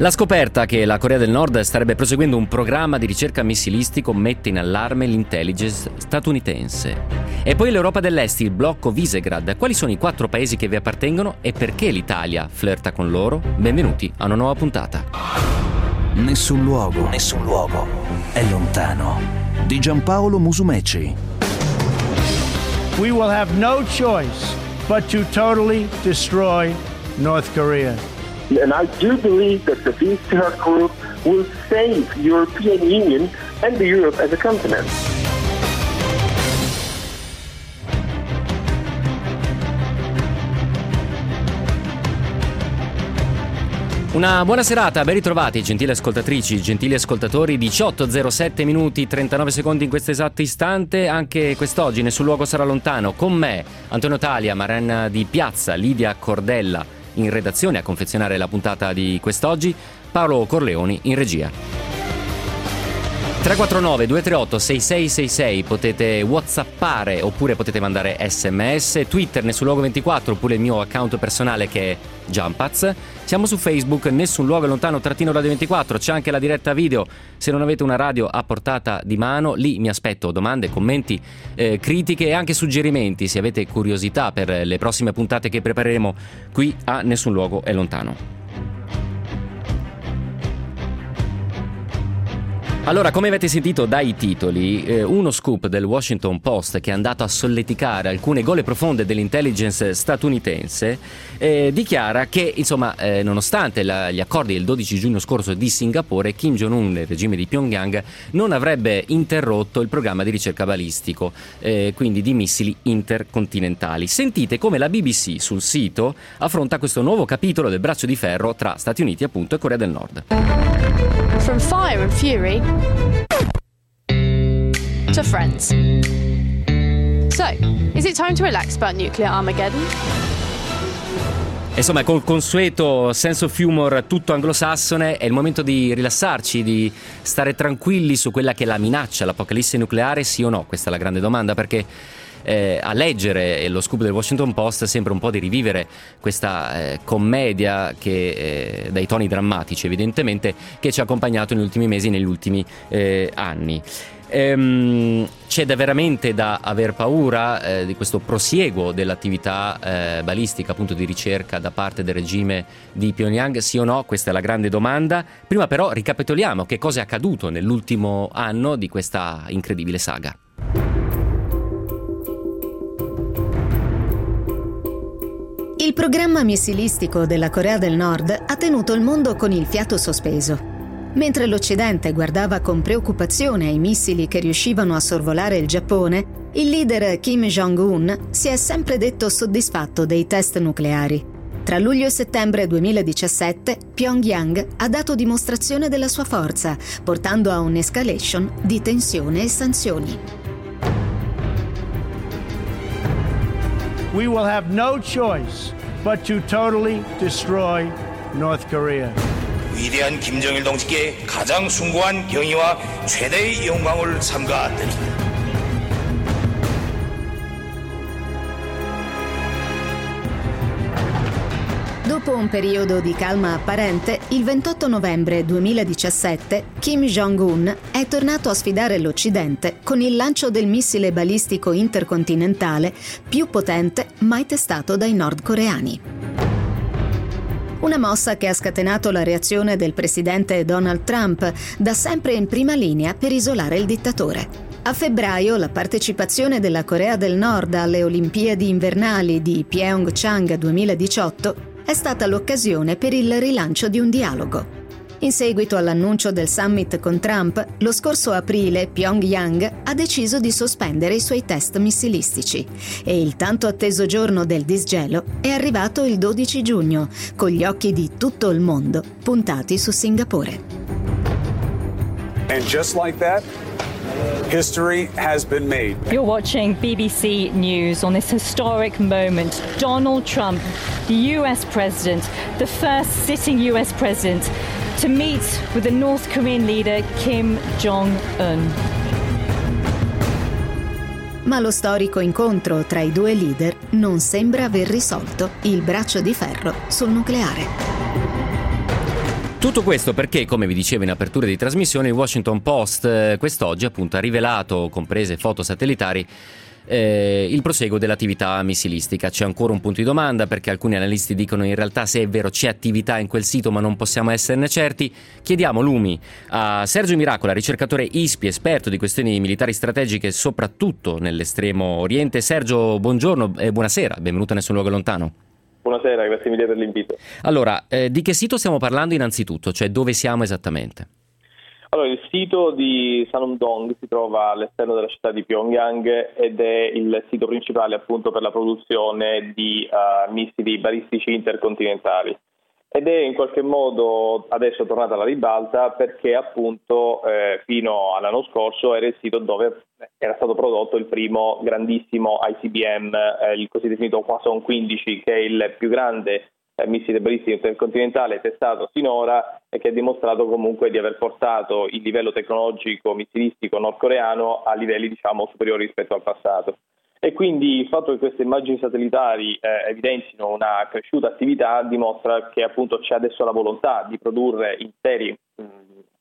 La scoperta che la Corea del Nord starebbe proseguendo un programma di ricerca missilistico mette in allarme l'intelligence statunitense. E poi l'Europa dell'Est, il blocco Visegrad. Quali sono i quattro paesi che vi appartengono e perché l'Italia flirta con loro? Benvenuti a una nuova puntata. Nessun luogo, nessun luogo è lontano. Di Giampaolo Musumeci. We will have no choice but to totally destroy North Korea. And I do believe that the Visegrad Group will save European Union and Europe as a continent. Una buona serata, ben ritrovati gentili ascoltatrici, gentili ascoltatori, 18.07 minuti 39 secondi in questo esatto istante, anche quest'oggi Nessun Luogo Sarà Lontano, con me Antonio Talia, Marena di Piazza, Lidia Cordella in redazione a confezionare la puntata di quest'oggi, Paolo Corleoni in regia. 349 238 6666 potete whatsappare oppure potete mandare sms, Twitter Nessun Luogo 24 oppure il mio account personale che è Jumpaz. Siamo su Facebook Nessun Luogo Lontano trattino radio 24, c'è anche la diretta video. Se non avete una radio a portata di mano, lì mi aspetto domande, commenti, eh, critiche e anche suggerimenti se avete curiosità per le prossime puntate che prepareremo qui a Nessun Luogo è Lontano. Allora, come avete sentito dai titoli, eh, uno scoop del Washington Post che è andato a solleticare alcune gole profonde dell'intelligence statunitense eh, dichiara che, insomma, eh, nonostante la, gli accordi del 12 giugno scorso di Singapore, Kim Jong-un, il regime di Pyongyang, non avrebbe interrotto il programma di ricerca balistico, eh, quindi di missili intercontinentali. Sentite come la BBC sul sito affronta questo nuovo capitolo del braccio di ferro tra Stati Uniti appunto e Corea del Nord. From fire and fury to friends. So, is it time to relax about nuclear Armageddon? Insomma, col consueto senso of humor tutto anglosassone è il momento di rilassarci, di stare tranquilli su quella che è la minaccia, l'apocalisse nucleare, sì o no? Questa è la grande domanda perché eh, a leggere lo scoop del Washington Post sembra un po' di rivivere questa eh, commedia che, eh, dai toni drammatici evidentemente che ci ha accompagnato negli ultimi mesi, negli ultimi eh, anni. Ehm, c'è da veramente da aver paura eh, di questo prosieguo dell'attività eh, balistica, appunto di ricerca da parte del regime di Pyongyang? Sì o no? Questa è la grande domanda. Prima però ricapitoliamo che cosa è accaduto nell'ultimo anno di questa incredibile saga. Il programma missilistico della Corea del Nord ha tenuto il mondo con il fiato sospeso. Mentre l'Occidente guardava con preoccupazione ai missili che riuscivano a sorvolare il Giappone, il leader Kim Jong-un si è sempre detto soddisfatto dei test nucleari. Tra luglio e settembre 2017 Pyongyang ha dato dimostrazione della sua forza, portando a un'escalation di tensione e sanzioni. We will have no choice but to totally destroy North Korea. 위대한 김정일 동지께 가장 숭고한 경의와 최대의 영광을 삼가드립니 Dopo un periodo di calma apparente, il 28 novembre 2017 Kim Jong-un è tornato a sfidare l'Occidente con il lancio del missile balistico intercontinentale più potente mai testato dai nordcoreani. Una mossa che ha scatenato la reazione del presidente Donald Trump, da sempre in prima linea per isolare il dittatore. A febbraio la partecipazione della Corea del Nord alle Olimpiadi invernali di Pyeongchang 2018 è stata l'occasione per il rilancio di un dialogo. In seguito all'annuncio del summit con Trump, lo scorso aprile Pyongyang ha deciso di sospendere i suoi test missilistici e il tanto atteso giorno del disgelo è arrivato il 12 giugno, con gli occhi di tutto il mondo puntati su Singapore. And just like that, History has been made. You're watching BBC News on this historic moment. Donald Trump, the US president, the first sitting US president, to meet with the North Korean leader Kim Jong un. Ma lo storico incontro tra i due leader non sembra aver risolto il braccio di ferro sul nucleare. Tutto questo perché, come vi dicevo in apertura di trasmissione, il Washington Post eh, quest'oggi appunto ha rivelato, comprese foto satellitari, eh, il proseguo dell'attività missilistica. C'è ancora un punto di domanda perché alcuni analisti dicono in realtà se è vero c'è attività in quel sito ma non possiamo esserne certi. Chiediamo lumi a Sergio Miracola, ricercatore ISPI, esperto di questioni militari strategiche soprattutto nell'estremo oriente. Sergio, buongiorno e buonasera, benvenuto a Nessun Luogo Lontano. Buonasera, grazie mille per l'invito. Allora, eh, di che sito stiamo parlando innanzitutto? Cioè dove siamo esattamente? Allora, il sito di Sanumdong si trova all'esterno della città di Pyongyang ed è il sito principale appunto per la produzione di uh, missili balistici intercontinentali ed è in qualche modo adesso tornata alla ribalta perché appunto eh, fino all'anno scorso era il sito dove era stato prodotto il primo grandissimo ICBM, eh, il così definito Quason 15, che è il più grande eh, missile balistico intercontinentale testato sinora e che ha dimostrato comunque di aver portato il livello tecnologico missilistico nordcoreano a livelli diciamo superiori rispetto al passato e quindi il fatto che queste immagini satellitari eh, evidenzino una cresciuta attività dimostra che appunto c'è adesso la volontà di produrre in serie mh,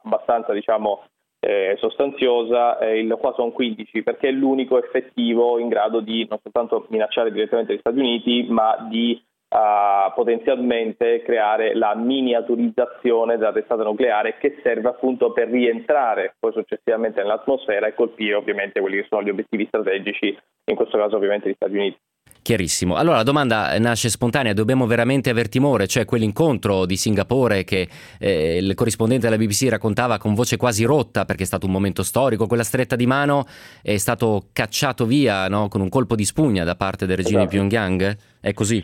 abbastanza diciamo eh, sostanziosa eh, il Quason 15 perché è l'unico effettivo in grado di non soltanto minacciare direttamente gli Stati Uniti ma di uh, potenzialmente creare la miniaturizzazione della testata nucleare che serve appunto per rientrare poi successivamente nell'atmosfera e colpire ovviamente quelli che sono gli obiettivi strategici, in questo caso ovviamente gli Stati Uniti. Chiarissimo. Allora la domanda nasce spontanea, dobbiamo veramente aver timore? Cioè quell'incontro di Singapore che eh, il corrispondente della BBC raccontava con voce quasi rotta perché è stato un momento storico, quella stretta di mano è stato cacciato via no? con un colpo di spugna da parte del regime esatto. di Pyongyang? È così?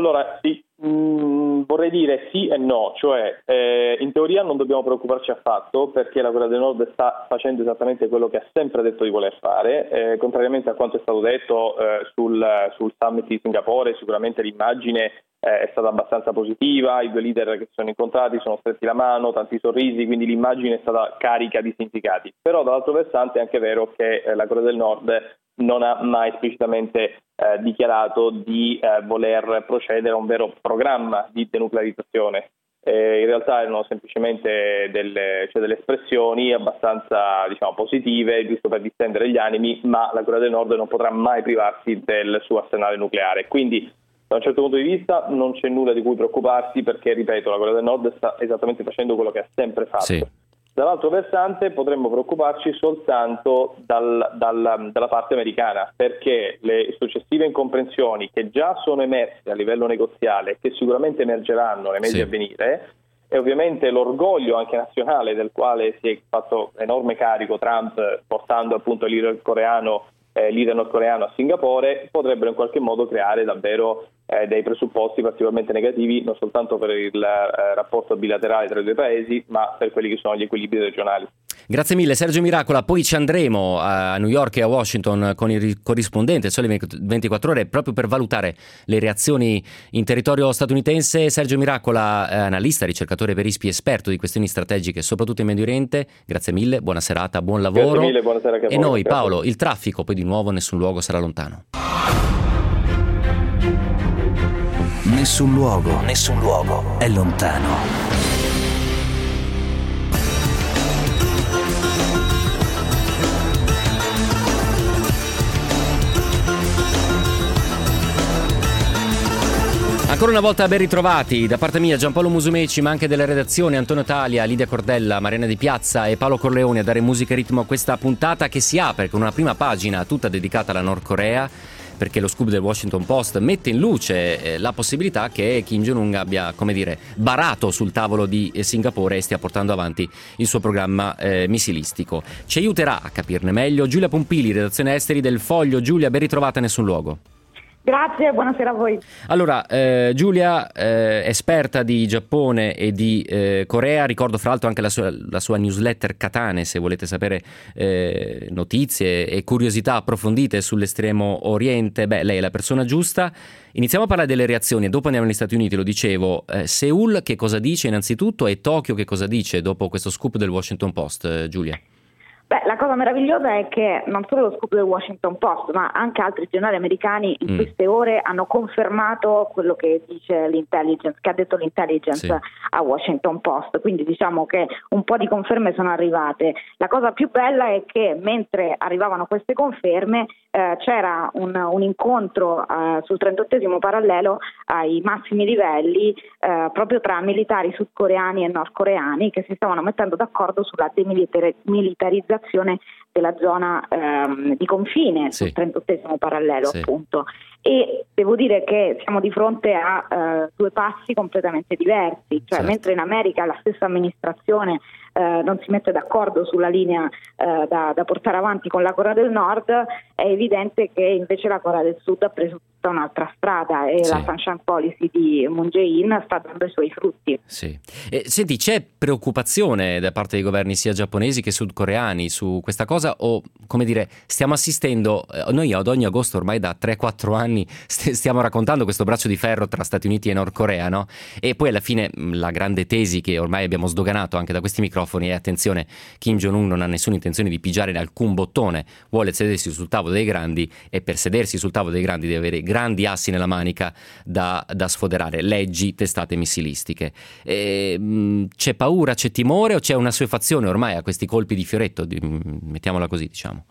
Allora, sì, mh, mm, vorrei dire sì e no, cioè eh, in teoria non dobbiamo preoccuparci affatto perché la Corea del Nord sta facendo esattamente quello che ha sempre detto di voler fare, eh, contrariamente a quanto è stato detto eh, sul, sul, summit di Singapore, sicuramente l'immagine eh, è stata abbastanza positiva, i due leader che si sono incontrati sono stretti la mano, tanti sorrisi, quindi l'immagine è stata carica di significati. Però dall'altro versante è anche vero che eh, la Corea del Nord non ha mai esplicitamente eh, dichiarato di eh, voler procedere a un vero programma di denuclearizzazione. Eh, in realtà erano semplicemente delle, cioè delle espressioni abbastanza diciamo, positive, giusto per distendere gli animi, ma la Corea del Nord non potrà mai privarsi del suo arsenale nucleare. Quindi da un certo punto di vista non c'è nulla di cui preoccuparsi perché, ripeto, la Corea del Nord sta esattamente facendo quello che ha sempre fatto. Sì. Dall'altro versante potremmo preoccuparci soltanto dal, dal, dalla parte americana, perché le successive incomprensioni che già sono emerse a livello negoziale che sicuramente emergeranno nei mesi sì. a venire, e ovviamente l'orgoglio anche nazionale del quale si è fatto enorme carico Trump portando appunto il leader coreano eh, leader nordcoreano a Singapore potrebbero in qualche modo creare davvero eh, dei presupposti particolarmente negativi non soltanto per il eh, rapporto bilaterale tra i due paesi ma per quelli che sono gli equilibri regionali. Grazie mille Sergio Miracola, poi ci andremo a New York e a Washington con il corrispondente Sole 24 ore proprio per valutare le reazioni in territorio statunitense. Sergio Miracola, eh, analista, ricercatore per ISPI, esperto di questioni strategiche soprattutto in Medio Oriente, grazie mille, buona serata, buon lavoro. Grazie mille, buonasera a voi. E noi Paolo, il traffico, poi di nuovo nessun luogo sarà lontano. Nessun luogo, nessun luogo. è lontano. Ancora una volta ben ritrovati. Da parte mia Giampaolo Musumeci ma anche delle redazioni Antonio Talia, Lidia Cordella, Mariana Di Piazza e Paolo Corleone a dare musica e ritmo a questa puntata che si apre con una prima pagina tutta dedicata alla Nord Corea perché lo scoop del Washington Post mette in luce eh, la possibilità che Kim Jong-un abbia, come dire, barato sul tavolo di Singapore e stia portando avanti il suo programma eh, missilistico. Ci aiuterà a capirne meglio Giulia Pompili, redazione esteri del Foglio. Giulia, ben ritrovata in nessun luogo. Grazie, buonasera a voi. Allora, eh, Giulia, eh, esperta di Giappone e di eh, Corea, ricordo fra l'altro anche la sua, la sua, newsletter Katane, se volete sapere eh, notizie e curiosità approfondite sull'estremo oriente, beh, lei è la persona giusta. Iniziamo a parlare delle reazioni dopo andiamo negli Stati Uniti, lo dicevo. Eh, Seoul che cosa dice innanzitutto e Tokyo che cosa dice dopo questo scoop del Washington Post, eh, Giulia? Beh, la cosa meravigliosa è che non solo lo scoop del Washington Post, ma anche altri giornali americani in mm. queste ore hanno confermato quello che dice l'intelligence, che ha detto l'intelligence sì. a Washington Post. Quindi diciamo che un po' di conferme sono arrivate. La cosa più bella è che mentre arrivavano queste conferme eh, c'era un, un incontro eh, sul 38 parallelo ai massimi livelli eh, proprio tra militari sudcoreani e nordcoreani che si stavano mettendo d'accordo sulla demilitarizzazione popolazione della zona ehm, di confine sì. sul 38 parallelo sì. appunto e devo dire che siamo di fronte a uh, due passi completamente diversi, cioè certo. mentre in America la stessa amministrazione uh, non si mette d'accordo sulla linea uh, da, da, portare avanti con la Corea del Nord, è evidente che invece la Corea del Sud ha preso tutta un'altra strada e sì. la Sunshine Policy di Moon Jae-in sta dando i suoi frutti. Sì. Eh, senti, c'è preoccupazione da parte dei governi sia giapponesi che sudcoreani su questa cosa o, come dire, stiamo assistendo, eh, noi ad ogni agosto ormai da 3-4 anni anni stiamo raccontando questo braccio di ferro tra Stati Uniti e Nord Corea, no? E poi alla fine la grande tesi che ormai abbiamo sdoganato anche da questi microfoni è attenzione, Kim Jong-un non ha nessuna intenzione di pigiare alcun bottone, vuole sedersi sul tavolo dei grandi e per sedersi sul tavolo dei grandi deve avere grandi assi nella manica da, da sfoderare, leggi, testate missilistiche. E, mh, c'è paura, c'è timore o c'è una suefazione ormai a questi colpi di fioretto, mettiamola così diciamo?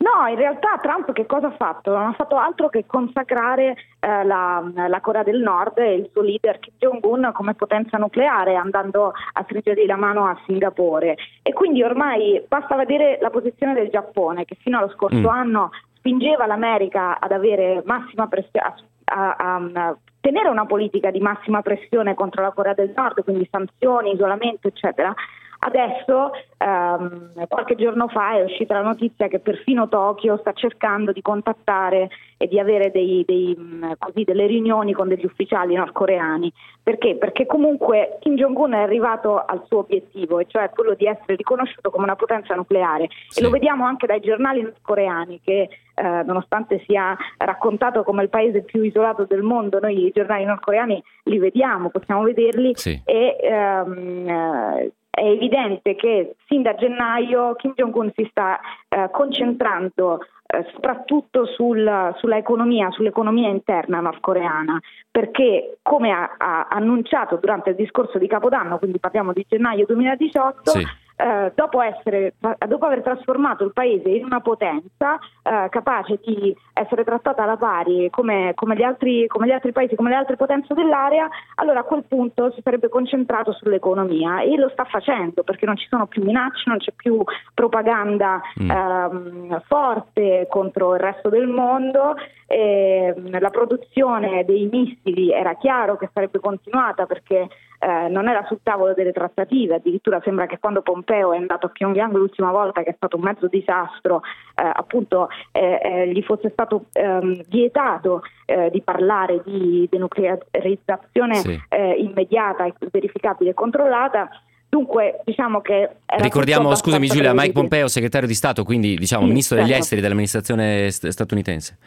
No, in realtà Trump che cosa ha fatto? Non ha fatto altro che consacrare eh, la, la, Corea del Nord e il suo leader Kim Jong-un come potenza nucleare, andando a stringergli la mano a Singapore. E quindi ormai basta vedere la posizione del Giappone, che fino allo scorso mm. anno spingeva l'America ad avere massima pressione. A, a, a, tenere una politica di massima pressione contro la Corea del Nord, quindi sanzioni, isolamento, eccetera, Adesso, ehm, qualche giorno fa, è uscita la notizia che perfino Tokyo sta cercando di contattare e di avere dei, dei, mm, così, delle riunioni con degli ufficiali nordcoreani. Perché? Perché comunque Kim Jong-un è arrivato al suo obiettivo, e cioè quello di essere riconosciuto come una potenza nucleare. Sì. E lo vediamo anche dai giornali nordcoreani che eh, nonostante sia raccontato come il paese più isolato del mondo, noi i giornali nordcoreani li vediamo, possiamo vederli sì. e ehm, eh, è evidente che sin da gennaio Kim Jong-un si sta eh, concentrando eh, soprattutto sul, sulla economia, sull'economia interna nordcoreana, perché come ha, ha, annunciato durante il discorso di Capodanno, quindi parliamo di gennaio 2018, sì eh, dopo, essere, dopo, aver trasformato il paese in una potenza eh, capace di essere trattata alla pari come, come, gli altri, come, gli altri, paesi, come le altre potenze dell'area, allora a quel punto si sarebbe concentrato sull'economia e lo sta facendo perché non ci sono più minacce, non c'è più propaganda mm. ehm, forte contro il resto del mondo. E, la produzione dei missili era chiaro che sarebbe continuata perché eh, non era sul tavolo delle trattative, addirittura sembra che quando Pompeo è andato a Pyongyang l'ultima volta, che è stato un mezzo disastro, eh, appunto eh, eh gli fosse stato ehm, vietato eh, di parlare di denuclearizzazione sì. Eh, immediata, verificabile e controllata. Dunque, diciamo che. Ricordiamo, scusami Giulia, Mike Pompeo, segretario di Stato, quindi diciamo sì, ministro certo. degli esteri dell'amministrazione statunitense.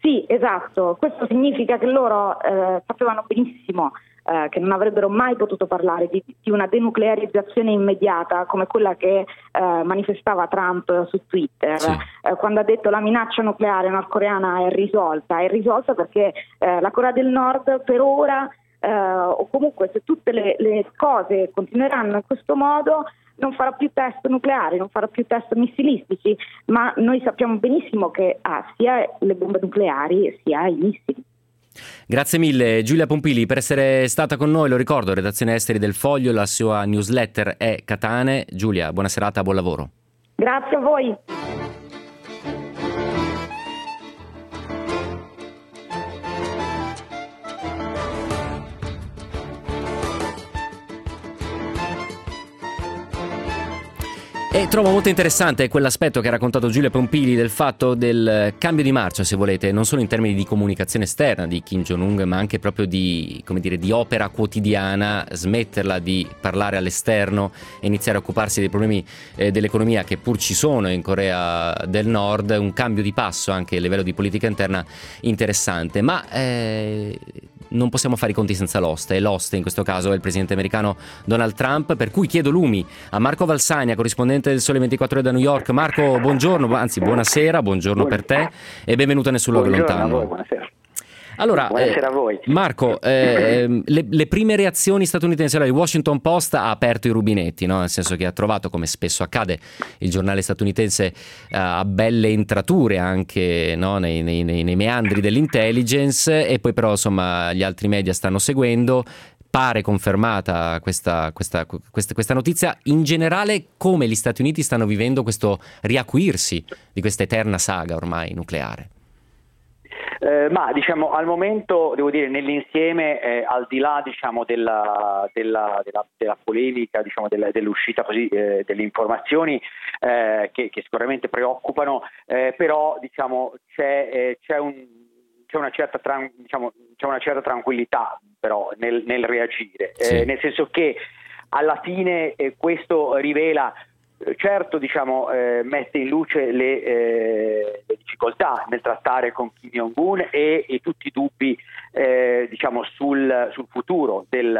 Sì, esatto. Questo significa che loro eh, sapevano benissimo eh, che non avrebbero mai potuto parlare di, di, una denuclearizzazione immediata come quella che eh, manifestava Trump su Twitter, sì. eh, quando ha detto la minaccia nucleare nordcoreana è risolta, è risolta perché eh, la Corea del Nord per ora Uh, o comunque se tutte le, le, cose continueranno in questo modo non farà più test nucleari, non farà più test missilistici, ma noi sappiamo benissimo che ha sia le bombe nucleari sia i missili. Grazie mille Giulia Pompili per essere stata con noi, lo ricordo, redazione esteri del Foglio, la sua newsletter è Catane. Giulia, buona serata, buon lavoro. Grazie a voi. E trovo molto interessante quell'aspetto che ha raccontato Giulia Pompili del fatto del cambio di marcia, se volete, non solo in termini di comunicazione esterna di Kim Jong-un, ma anche proprio di, dire, di opera quotidiana, smetterla di parlare all'esterno e iniziare a occuparsi dei problemi eh, dell'economia che pur ci sono in Corea del Nord, un cambio di passo anche a livello di politica interna interessante. Ma eh, non possiamo fare i conti senza l'oste e l'oste in questo caso è il presidente americano Donald Trump, per cui chiedo lumi a Marco Valsania, corrispondente del Sole 24 Ore da New York. Marco, buongiorno, anzi buonasera, buongiorno per te e benvenuto nel suo luogo lontano. A buonasera. Allora, Buonasera eh, a voi. Marco, eh, le, le, prime reazioni statunitensi, allora, il Washington Post ha aperto i rubinetti, no? nel senso che ha trovato, come spesso accade, il giornale statunitense uh, ha belle entrature anche no? nei, nei, nei, meandri dell'intelligence e poi però insomma gli altri media stanno seguendo. Pare confermata questa, questa, questa, questa notizia. In generale, come gli Stati Uniti stanno vivendo questo riacuirsi di questa eterna saga ormai nucleare? Eh, ma diciamo al momento devo dire nell'insieme eh, al di là diciamo, della, della, della, della, polemica diciamo, dell'uscita così, eh, delle informazioni eh, che, che, sicuramente preoccupano eh, però diciamo, c'è, eh, c'è, un, c'è, una certa tran- diciamo, c'è, una certa tranquillità però nel, nel reagire sì. nel senso che alla fine questo rivela certo diciamo, eh, mette in luce le, eh, difficoltà nel trattare con Kim Jong-un e, e tutti i dubbi eh, diciamo, sul, sul, futuro del,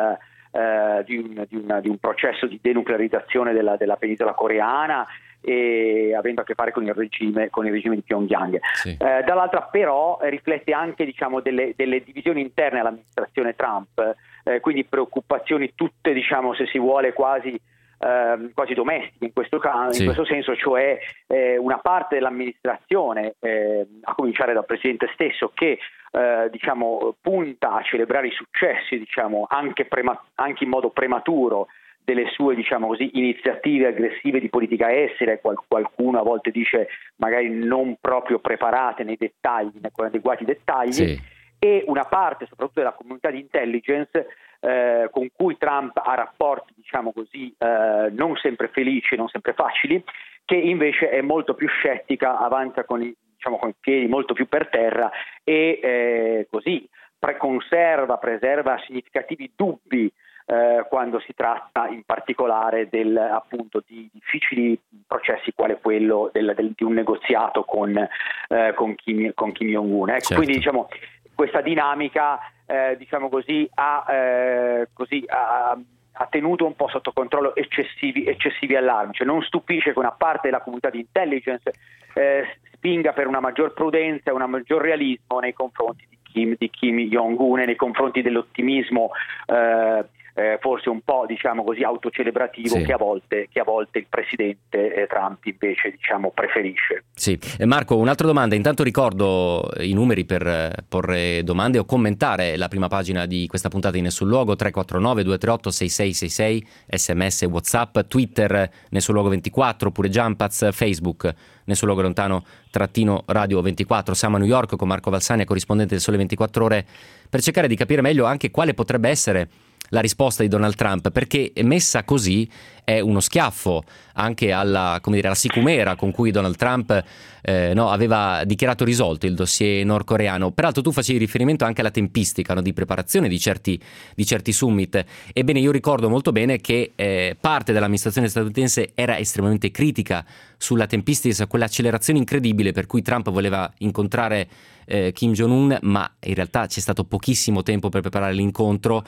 eh, di un, di, una, di, un, processo di denuclearizzazione della, della, penisola coreana e avendo a che fare con il regime, con il regime di Pyongyang. Sì. Eh, dall'altra però riflette anche diciamo, delle, delle, divisioni interne all'amministrazione Trump, eh, quindi preoccupazioni tutte diciamo, se si vuole quasi eh, quasi domestiche in questo, caso, sì. in questo senso, cioè eh, una parte dell'amministrazione, eh, a cominciare dal Presidente stesso, che eh, diciamo, punta a celebrare i successi diciamo, anche, prema- anche, in modo prematuro delle sue diciamo così, iniziative aggressive di politica estera qual- qualcuno a volte dice magari non proprio preparate nei dettagli, con adeguati dettagli. Sì e una parte soprattutto della comunità di intelligence eh, con cui Trump ha rapporti, diciamo così, eh, non sempre felici, non sempre facili, che invece è molto più scettica, avanza con i, diciamo, con i piedi molto più per terra e eh, così preconserva, preserva significativi dubbi eh, quando si tratta in particolare del, appunto, di difficili processi quale quello del, del, di un negoziato con, eh, con, Kim, con Kim Jong-un. Ecco, certo. Quindi diciamo, questa dinamica eh, diciamo così, ha, eh, così, ha, ha, tenuto un po' sotto controllo eccessivi, eccessivi allarmi. Cioè, non stupisce che una parte della comunità di intelligence eh, spinga per una maggior prudenza e un maggior realismo nei confronti di Kim, di Kim Jong-un e nei confronti dell'ottimismo eh, eh, forse un po' diciamo così autocelebrativo sì. che, a volte, che, a volte, il presidente eh, Trump invece diciamo, preferisce. Sì, eh, Marco, un'altra domanda. Intanto ricordo i numeri per eh, porre domande o commentare la prima pagina di questa puntata in Nessun Luogo 349 238 6666 sms whatsapp twitter Nessun Luogo 24 oppure Jumpaz Facebook Nessun Luogo Lontano trattino radio 24 siamo a New York con Marco Valsania corrispondente del Sole 24 Ore per cercare di capire meglio anche quale potrebbe essere la risposta di Donald Trump, perché messa così è uno schiaffo anche alla, dire, alla sicumera con cui Donald Trump eh, no, aveva dichiarato risolto il dossier nordcoreano. Peraltro tu facevi riferimento anche alla tempistica no, di preparazione di certi, di certi, summit. Ebbene, io ricordo molto bene che eh, parte dell'amministrazione statunitense era estremamente critica sulla tempistica, su quell'accelerazione incredibile per cui Trump voleva incontrare eh, Kim Jong-un, ma in realtà c'è stato pochissimo tempo per preparare l'incontro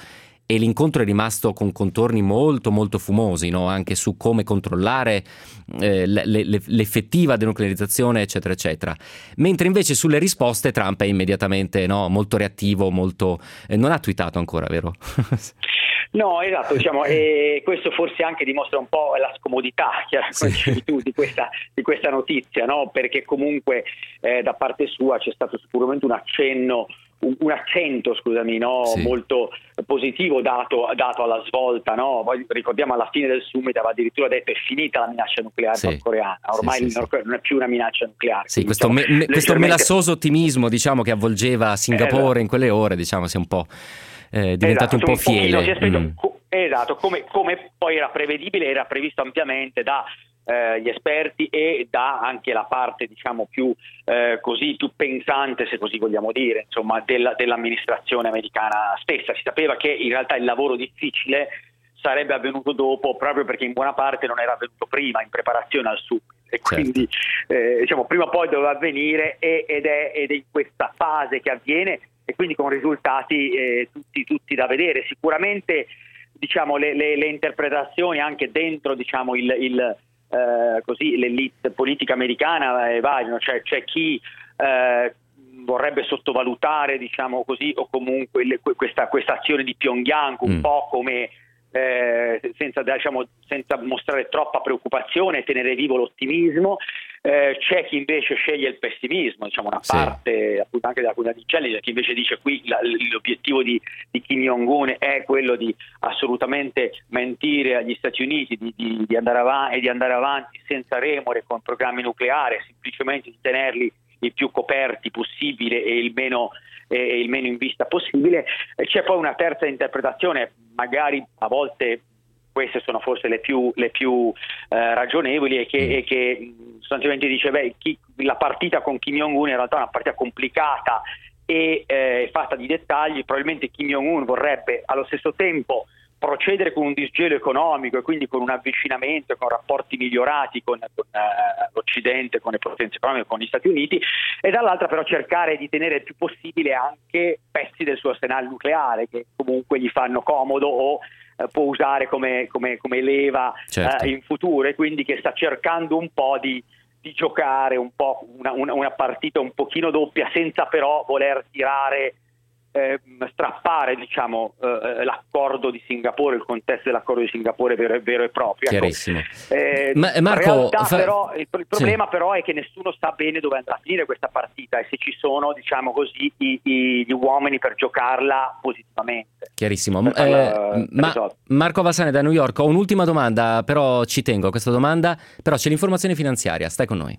e l'incontro è rimasto con contorni molto molto fumosi, no? anche su come controllare eh, le, le, l'effettiva denuclearizzazione, eccetera, eccetera. Mentre invece sulle risposte Trump è immediatamente no? molto reattivo, molto... Eh, non ha twittato ancora, vero? No, esatto, diciamo, e questo forse anche dimostra un po' la scomodità sì. di, questa, di, questa, notizia, no? perché comunque eh, da parte sua c'è stato sicuramente un accenno un, accento scusami, no? sì. molto positivo dato, dato alla svolta. No? Poi ricordiamo alla fine del summit aveva addirittura detto è finita la minaccia nucleare sì. nordcoreana, ormai sì, Nord non è più una minaccia nucleare. Sì, questo, diciamo, me, questo melassoso ottimismo diciamo, che avvolgeva Singapore esatto. in quelle ore diciamo, si è un po' eh, diventato esatto, un po' fiele. Mm. Esatto, come, come poi era prevedibile, era previsto ampiamente da eh, gli esperti e da anche la parte diciamo più eh, così più pensante se così vogliamo dire insomma della, dell'amministrazione americana stessa si sapeva che in realtà il lavoro difficile sarebbe avvenuto dopo proprio perché in buona parte non era avvenuto prima in preparazione al summit e Certo. quindi eh, diciamo prima o poi doveva avvenire e, ed, è, ed è in questa fase che avviene e quindi con risultati eh, tutti, tutti, da vedere. Sicuramente diciamo, le, le, le, interpretazioni anche dentro diciamo, il, il, eh, così, l'elite politica americana eh, variano, cioè, c'è chi eh, vorrebbe sottovalutare diciamo così, o comunque le, questa, questa, azione di Pyongyang un mm. po' come eh, senza, diciamo, senza, mostrare troppa preoccupazione e tenere vivo l'ottimismo. Eh, c'è chi invece sceglie il pessimismo, diciamo una sì. parte appunto anche della comunità di intelligence, chi invece dice qui la, l'obiettivo di, di, Kim Jong-un è quello di assolutamente mentire agli Stati Uniti, di, di, di andare avanti, e di andare avanti senza remore con programmi nucleari, semplicemente di tenerli il più coperti possibile e il meno, eh, il meno in vista possibile. C'è poi una terza interpretazione, magari a volte queste sono forse le più, le più eh, ragionevoli e che, mm. e che sostanzialmente dice beh, chi, la partita con Kim Jong-un in realtà è una partita complicata e eh, fatta di dettagli, probabilmente Kim Jong-un vorrebbe allo stesso tempo procedere con un disgelo economico e quindi con un avvicinamento, con rapporti migliorati con, con uh, l'Occidente, con le potenze economiche, con gli Stati Uniti, e dall'altra però cercare di tenere il più possibile anche pezzi del suo arsenale nucleare che comunque gli fanno comodo o può usare come, come, come leva certo. uh, in futuro e quindi che sta cercando un po' di, di giocare un po' una, una, una partita un pochino doppia senza però voler tirare eh, strappare diciamo, eh, l'accordo di Singapore, il contesto dell'accordo di Singapore vero, vero e proprio. Ecco. Chiarissimo. Eh, Ma, Marco, fa... però, il, il, problema sì. però è che nessuno sa bene dove andrà a finire questa partita e se ci sono diciamo così, i, i, gli uomini per giocarla positivamente. Chiarissimo. Eh, ma, Marco Vassane da New York, ho un'ultima domanda, però ci tengo a questa domanda, però c'è l'informazione finanziaria, stai con noi.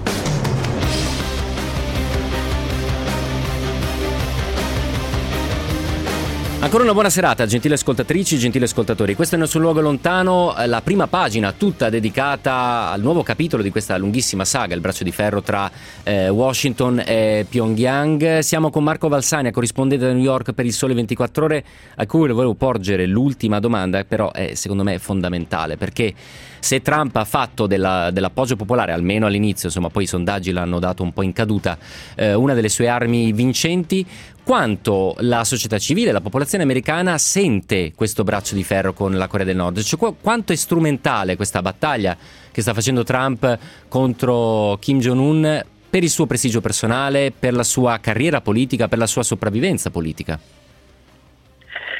Ancora una buona serata, gentili ascoltatrici, gentili ascoltatori. Questo è il nostro luogo lontano, eh, la prima pagina tutta dedicata al nuovo capitolo di questa lunghissima saga, il braccio di ferro tra eh, Washington e Pyongyang. Siamo con Marco Valsania, corrispondente da New York per il Sole 24 Ore, a cui volevo porgere l'ultima domanda, però è secondo me fondamentale, perché se Trump ha fatto della, dell'appoggio popolare, almeno all'inizio, insomma poi i sondaggi l'hanno dato un po' in caduta, eh, una delle sue armi vincenti, quanto la società civile, la popolazione americana sente questo braccio di ferro con la Corea del Nord, cioè quanto è strumentale questa battaglia che sta facendo Trump contro Kim Jong-un per il suo prestigio personale, per la sua carriera politica, per la sua sopravvivenza politica?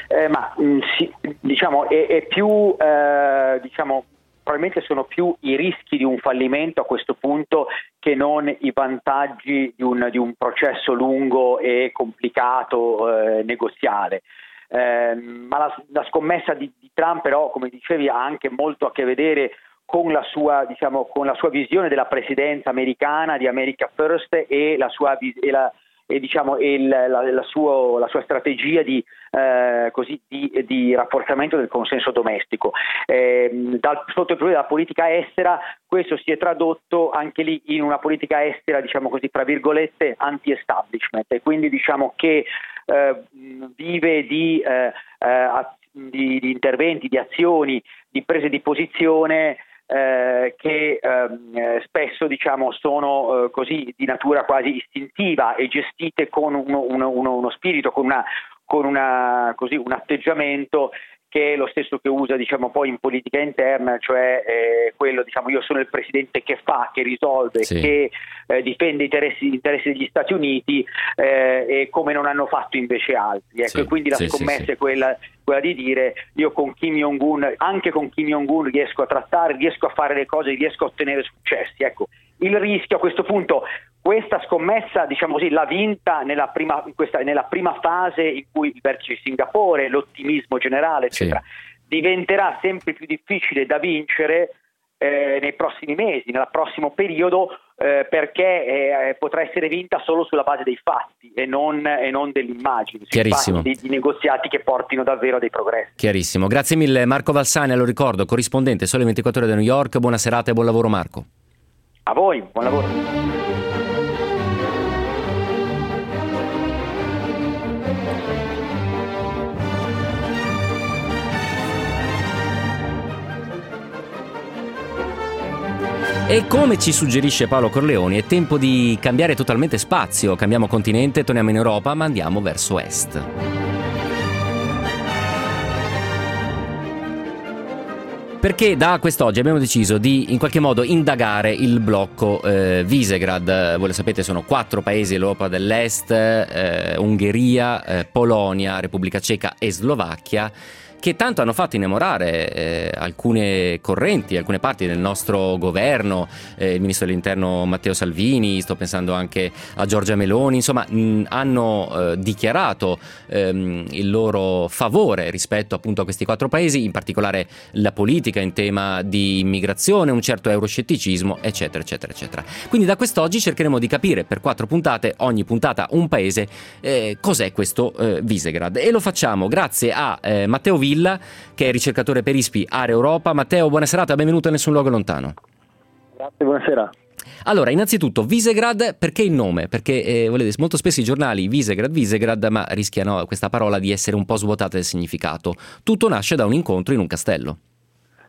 Eh, ma mh, mm, sì, diciamo, è, è più eh, diciamo, probabilmente sono più i rischi di un fallimento a questo punto che non i vantaggi di un, di un processo lungo e complicato eh, negoziale. Eh, ma la, la scommessa di, di, Trump però, come dicevi, ha anche molto a che vedere con la, sua, diciamo, con la sua visione della presidenza americana, di America First e la sua, e la, e, diciamo, il, la, la, suo, la, sua strategia di, eh, così, di, di, rafforzamento del consenso domestico. Eh, dal, sotto il profilo della politica estera questo si è tradotto anche lì in una politica estera, diciamo così, tra virgolette, anti-establishment e quindi diciamo che eh, vive di, eh, eh, di, di interventi, di azioni, di prese di posizione eh, che ehm, eh, spesso diciamo, sono eh, così di natura quasi istintiva e gestite con uno, uno, uno, uno spirito, con, una, con una, così, un atteggiamento che è lo stesso che usa diciamo, poi in politica interna, cioè eh, quello diciamo io sono il presidente che fa, che risolve, sì. che eh, difende gli interessi, interessi, degli Stati Uniti eh, e come non hanno fatto invece altri. Ecco, sì. quindi la sì, scommessa è quella, quella, di dire io con Kim Jong-un, anche con Kim Jong-un riesco a trattare, riesco a fare le cose, riesco a ottenere successi. Ecco, il rischio a questo punto questa scommessa, diciamo così, l'ha vinta nella prima, questa, nella prima, fase in cui il vertice di Singapore, l'ottimismo generale, eccetera, sì. diventerà sempre più difficile da vincere eh, nei prossimi mesi, nel prossimo periodo, eh, perché eh, potrà essere vinta solo sulla base dei fatti e non, e non dell'immagine, Chiarissimo. Di, di, negoziati che portino davvero a dei progressi. Chiarissimo. Grazie mille Marco Valsani, lo ricordo, corrispondente Sole 24 ore da New York. Buona serata e buon lavoro Marco. A voi, buon lavoro. E come ci suggerisce Paolo Corleoni, è tempo di cambiare totalmente spazio, cambiamo continente, torniamo in Europa, ma andiamo verso est. Perché da quest'oggi abbiamo deciso di in qualche modo indagare il blocco eh, Visegrad. Voi lo sapete, sono quattro paesi dell'Europa dell'Est, eh, Ungheria, eh, Polonia, Repubblica Ceca e Slovacchia che tanto hanno fatto innamorare eh, alcune correnti, alcune parti del nostro governo, eh, il ministro dell'interno Matteo Salvini, sto pensando anche a Giorgia Meloni, insomma mh, hanno eh, dichiarato ehm, il loro favore rispetto appunto a questi quattro paesi, in particolare la politica in tema di immigrazione, un certo euroscetticismo, eccetera, eccetera, eccetera. Quindi da quest'oggi cercheremo di capire per quattro puntate, ogni puntata un paese, eh, cos'è questo eh, Visegrad. E lo facciamo grazie a eh, Matteo Villa Villa, che è ricercatore per ISPI Area Europa. Matteo, buona serata, benvenuto a Nessun Luogo Lontano. Grazie, buonasera. Allora, innanzitutto, Visegrad, perché il nome? Perché eh, volete, molto spesso i giornali Visegrad, Visegrad, ma rischiano questa parola di essere un po' svuotata del significato. Tutto nasce da un incontro in un castello.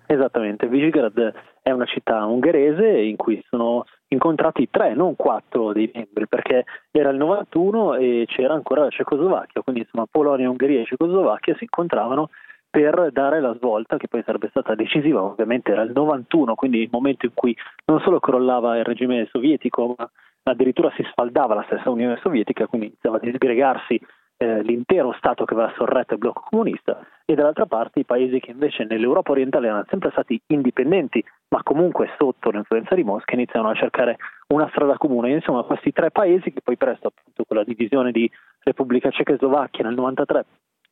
Esattamente, Visegrad è una città ungherese in cui sono incontrati tre, non quattro dei membri, perché era il 91 e c'era ancora la Cecoslovacchia, quindi insomma Polonia, Ungheria e Cecoslovacchia si incontravano per dare la svolta che poi sarebbe stata decisiva, ovviamente era il 91, quindi il momento in cui non solo crollava il regime sovietico, ma addirittura si sfaldava la stessa Unione Sovietica, quindi iniziava a disgregarsi eh, l'intero Stato che aveva sorretto il blocco comunista e dall'altra parte i paesi che invece nell'Europa orientale erano sempre stati indipendenti ma comunque sotto l'influenza di Mosca iniziano a cercare una strada comune. Insomma questi tre paesi che poi presto appunto con la divisione di Repubblica Ceca e Slovacchia nel 93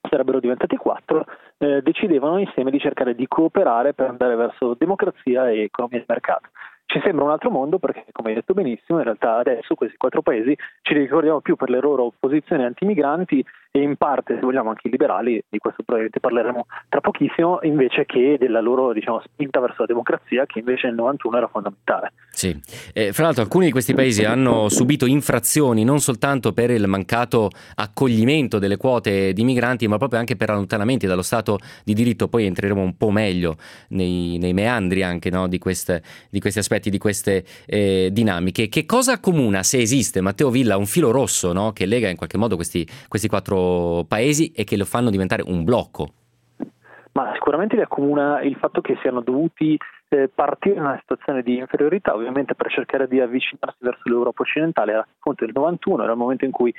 sarebbero diventati quattro, eh, decidevano insieme di cercare di cooperare per andare verso democrazia e economia di mercato. Ci sembra un altro mondo perché, come hai detto benissimo, in realtà adesso questi quattro paesi ci ricordiamo più per le loro posizioni anti-migranti e in parte, se vogliamo, anche i liberali, di questo probabilmente parleremo tra pochissimo, invece che della loro diciamo, spinta verso la democrazia, che invece nel 91 era fondamentale. Sì, eh, fra l'altro alcuni di questi paesi hanno subito infrazioni non soltanto per il mancato accoglimento delle quote di migranti, ma proprio anche per allontanamenti dallo Stato di diritto. Poi entreremo un po' meglio nei, nei meandri anche no, di, queste, di, questi aspetti, di queste eh, dinamiche. Che cosa accomuna, se esiste, Matteo Villa, un filo rosso no, che lega in qualche modo questi, questi quattro paesi e che lo fanno diventare un blocco? Ma sicuramente li accomuna il fatto che siano dovuti eh, partire in una situazione di inferiorità, ovviamente per cercare di avvicinarsi verso l'Europa occidentale, era appunto il 91, era il momento in cui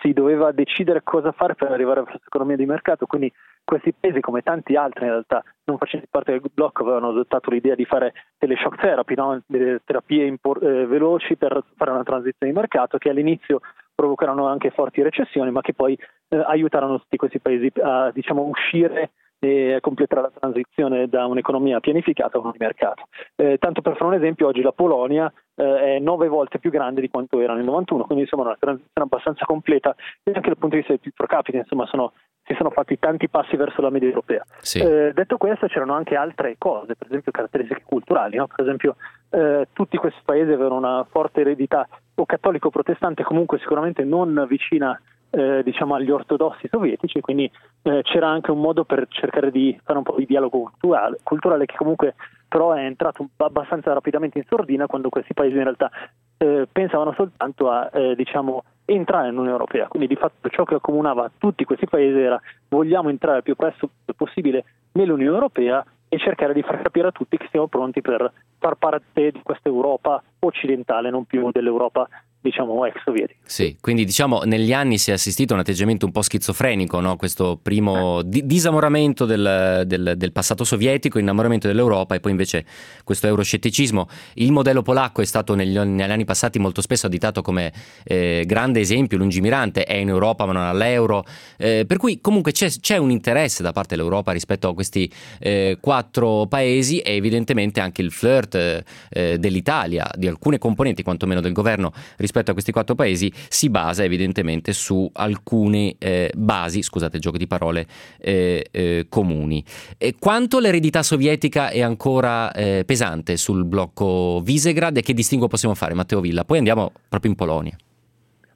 si doveva decidere cosa fare per arrivare verso l'economia di mercato, quindi questi paesi come tanti altri in realtà non facenti parte del blocco avevano adottato l'idea di fare delle shock therapy, no? delle terapie impor- eh, veloci per fare una transizione di mercato che all'inizio provocarono anche forti recessioni, ma che poi eh, aiutarono tutti questi paesi a diciamo, uscire e completare la transizione da un'economia pianificata a una di mercato. Eh, tanto per fare un esempio, oggi la Polonia eh, è nove volte più grande di quanto era nel 91, quindi insomma una transizione abbastanza completa e anche dal punto di vista del PIL pro capite, insomma sono, si sono fatti tanti passi verso la media europea. Sì. Eh, detto questo c'erano anche altre cose, per esempio caratteristiche culturali, no? per esempio eh, tutti questi paesi avevano una forte eredità o cattolico-protestante comunque sicuramente non vicina eh, diciamo agli ortodossi sovietici, quindi eh, c'era anche un modo per cercare di fare un po' di dialogo culturale, culturale che comunque però è entrato abbastanza rapidamente in sordina quando questi paesi in realtà eh, pensavano soltanto a eh, diciamo, entrare nell'Unione Europea. Quindi di fatto ciò che accomunava tutti questi paesi era vogliamo entrare il più presto possibile nell'Unione Europea e cercare di far capire a tutti che siamo pronti per far parte di questa Europa occidentale, non più dell'Europa diciamo ex sovietico. Sì, quindi diciamo negli anni si è assistito a un atteggiamento un po' schizofrenico, no? questo primo di- disamoramento del, del, del, passato sovietico, innamoramento dell'Europa e poi invece questo euroscetticismo. Il modello polacco è stato negli, negli anni passati molto spesso additato come eh, grande esempio, lungimirante, è in Europa ma non all'euro, eh, per cui comunque c'è, c'è, un interesse da parte dell'Europa rispetto a questi eh, quattro paesi e evidentemente anche il flirt eh, dell'Italia, di alcune componenti quantomeno del governo rispetto a questi quattro paesi si basa evidentemente su alcune eh, basi, scusate gioco di parole, eh, eh, comuni. E quanto l'eredità sovietica è ancora eh, pesante sul blocco Visegrad e che distinguo possiamo fare, Matteo Villa? Poi andiamo proprio in Polonia.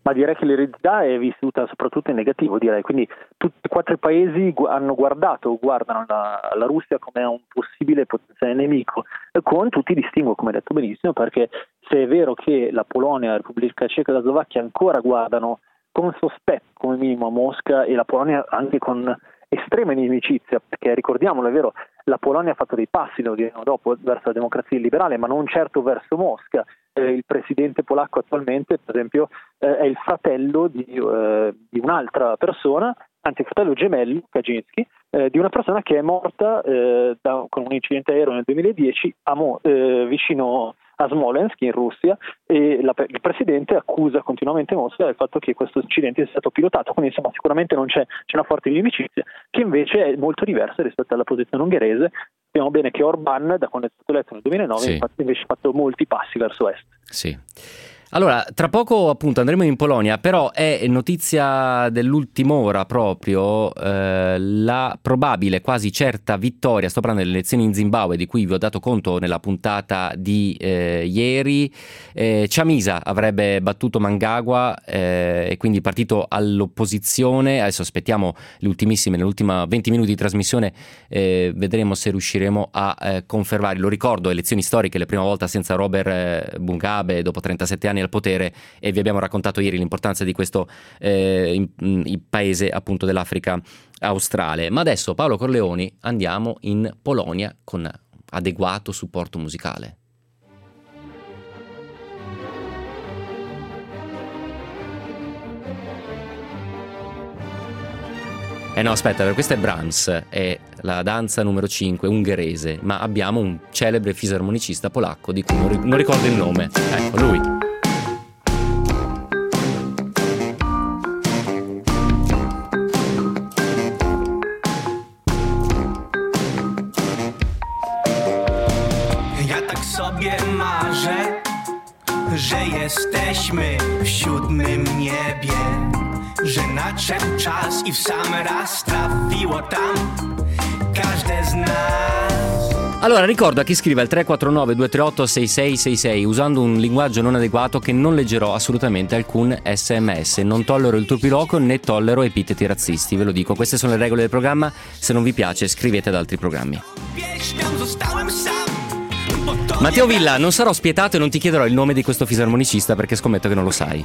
Ma direi che l'eredità è vissuta soprattutto in negativo, direi. Quindi tutti e quattro i paesi hanno guardato o guardano la, la, Russia come un possibile potenziale nemico, con tutti i distinguo, come detto benissimo, perché se è vero che la Polonia, la Repubblica Ceca e la Slovacchia ancora guardano con sospetto come minimo a Mosca e la Polonia anche con estrema inimicizia, perché ricordiamolo, è vero, la Polonia ha fatto dei passi, lo diremo dopo, verso la democrazia liberale, ma non certo verso Mosca. Eh, il presidente polacco attualmente, per esempio, eh, è il fratello di, eh, di, un'altra persona, anzi il fratello gemello, Kaczynski, eh, di una persona che è morta eh, da, con un incidente aereo nel 2010 a Mo, eh, vicino a Smolensk in Russia e la, il presidente accusa continuamente Mosca del fatto che questo incidente sia stato pilotato, quindi insomma sicuramente non c'è, c'è una forte inimicizia che invece è molto diversa rispetto alla posizione ungherese. Sappiamo bene che Orban, da quando è stato eletto nel 2009, sì. infatti invece ha fatto molti passi verso est. Sì. Allora, tra poco appunto andremo in Polonia, però è notizia dell'ultima ora proprio eh, la probabile, quasi certa vittoria, sto parlando delle elezioni in Zimbabwe di cui vi ho dato conto nella puntata di eh, ieri. Eh, Chamisa avrebbe battuto Mangagua eh, e quindi partito all'opposizione, adesso aspettiamo le ultimissime, nell'ultima 20 minuti di trasmissione eh, vedremo se riusciremo a eh, confermare. Lo ricordo, elezioni storiche, la prima volta senza Robert Mugabe dopo 37 anni al potere e vi abbiamo raccontato ieri l'importanza di questo eh, in, in paese appunto dell'Africa australe. Ma adesso Paolo Corleoni andiamo in Polonia con adeguato supporto musicale. Eh no, aspetta, questa è Brahms, è la danza numero 5 ungherese, ma abbiamo un celebre fisarmonicista polacco di cui non ricordo il nome. Ecco, lui. Jesteśmy w siódmym niebie Że nadszedł czas i w sam raz trafiło tam każde z nas Allora ricordo a chi scrive al 349 238 6666 usando un linguaggio non adeguato che non leggerò assolutamente alcun sms. Non tollero il turpiloquio né tollero epiteti razzisti, ve lo dico. Queste sono le regole del programma. Se non vi piace scrivete ad altri programmi. Matteo Villa, non sarò spietato e non ti chiederò il nome di questo fisarmonicista perché scommetto che non lo sai.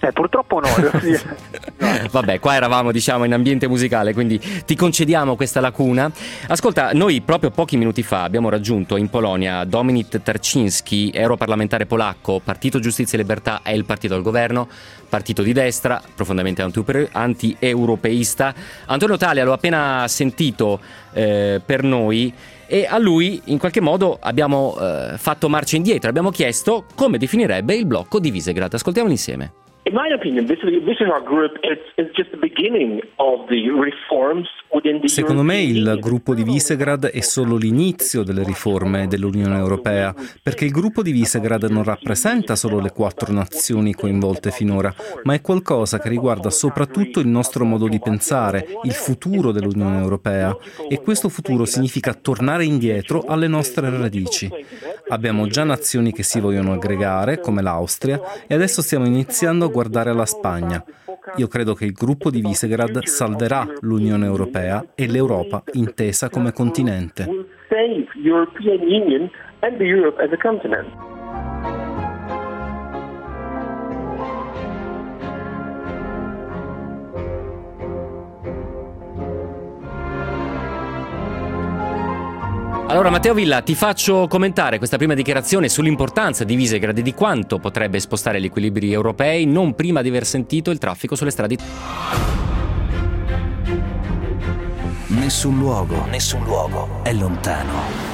Eh, purtroppo no. Vabbè, qua eravamo diciamo in ambiente musicale, quindi ti concediamo questa lacuna. Ascolta, noi proprio pochi minuti fa abbiamo raggiunto in Polonia Dominik Tarczynski, europarlamentare polacco, Partito Giustizia e Libertà è il partito al governo, partito di destra, profondamente anti-europeista. Antonio Talia l'ho appena sentito eh, per noi e a lui in qualche modo abbiamo eh, fatto marcia indietro, abbiamo chiesto come definirebbe il blocco di Visegrad. Ascoltiamolo insieme. In my opinion, this Visegrad Group is, is just the beginning of the reforms Secondo me il gruppo di Visegrad è solo l'inizio delle riforme dell'Unione Europea, perché il gruppo di Visegrad non rappresenta solo le quattro nazioni coinvolte finora, ma è qualcosa che riguarda soprattutto il nostro modo di pensare, il futuro dell'Unione Europea. E questo futuro significa tornare indietro alle nostre radici. Abbiamo già nazioni che si vogliono aggregare, come l'Austria, e adesso stiamo iniziando a guardare alla Spagna. Io credo che il gruppo di Visegrad salverà l'Unione Europea e l'Europa intesa come continente. Allora Matteo Villa, ti faccio commentare questa prima dichiarazione sull'importanza di Visegrad e di quanto potrebbe spostare gli equilibri europei non prima di aver sentito il traffico sulle strade. Nessun luogo, nessun luogo è lontano.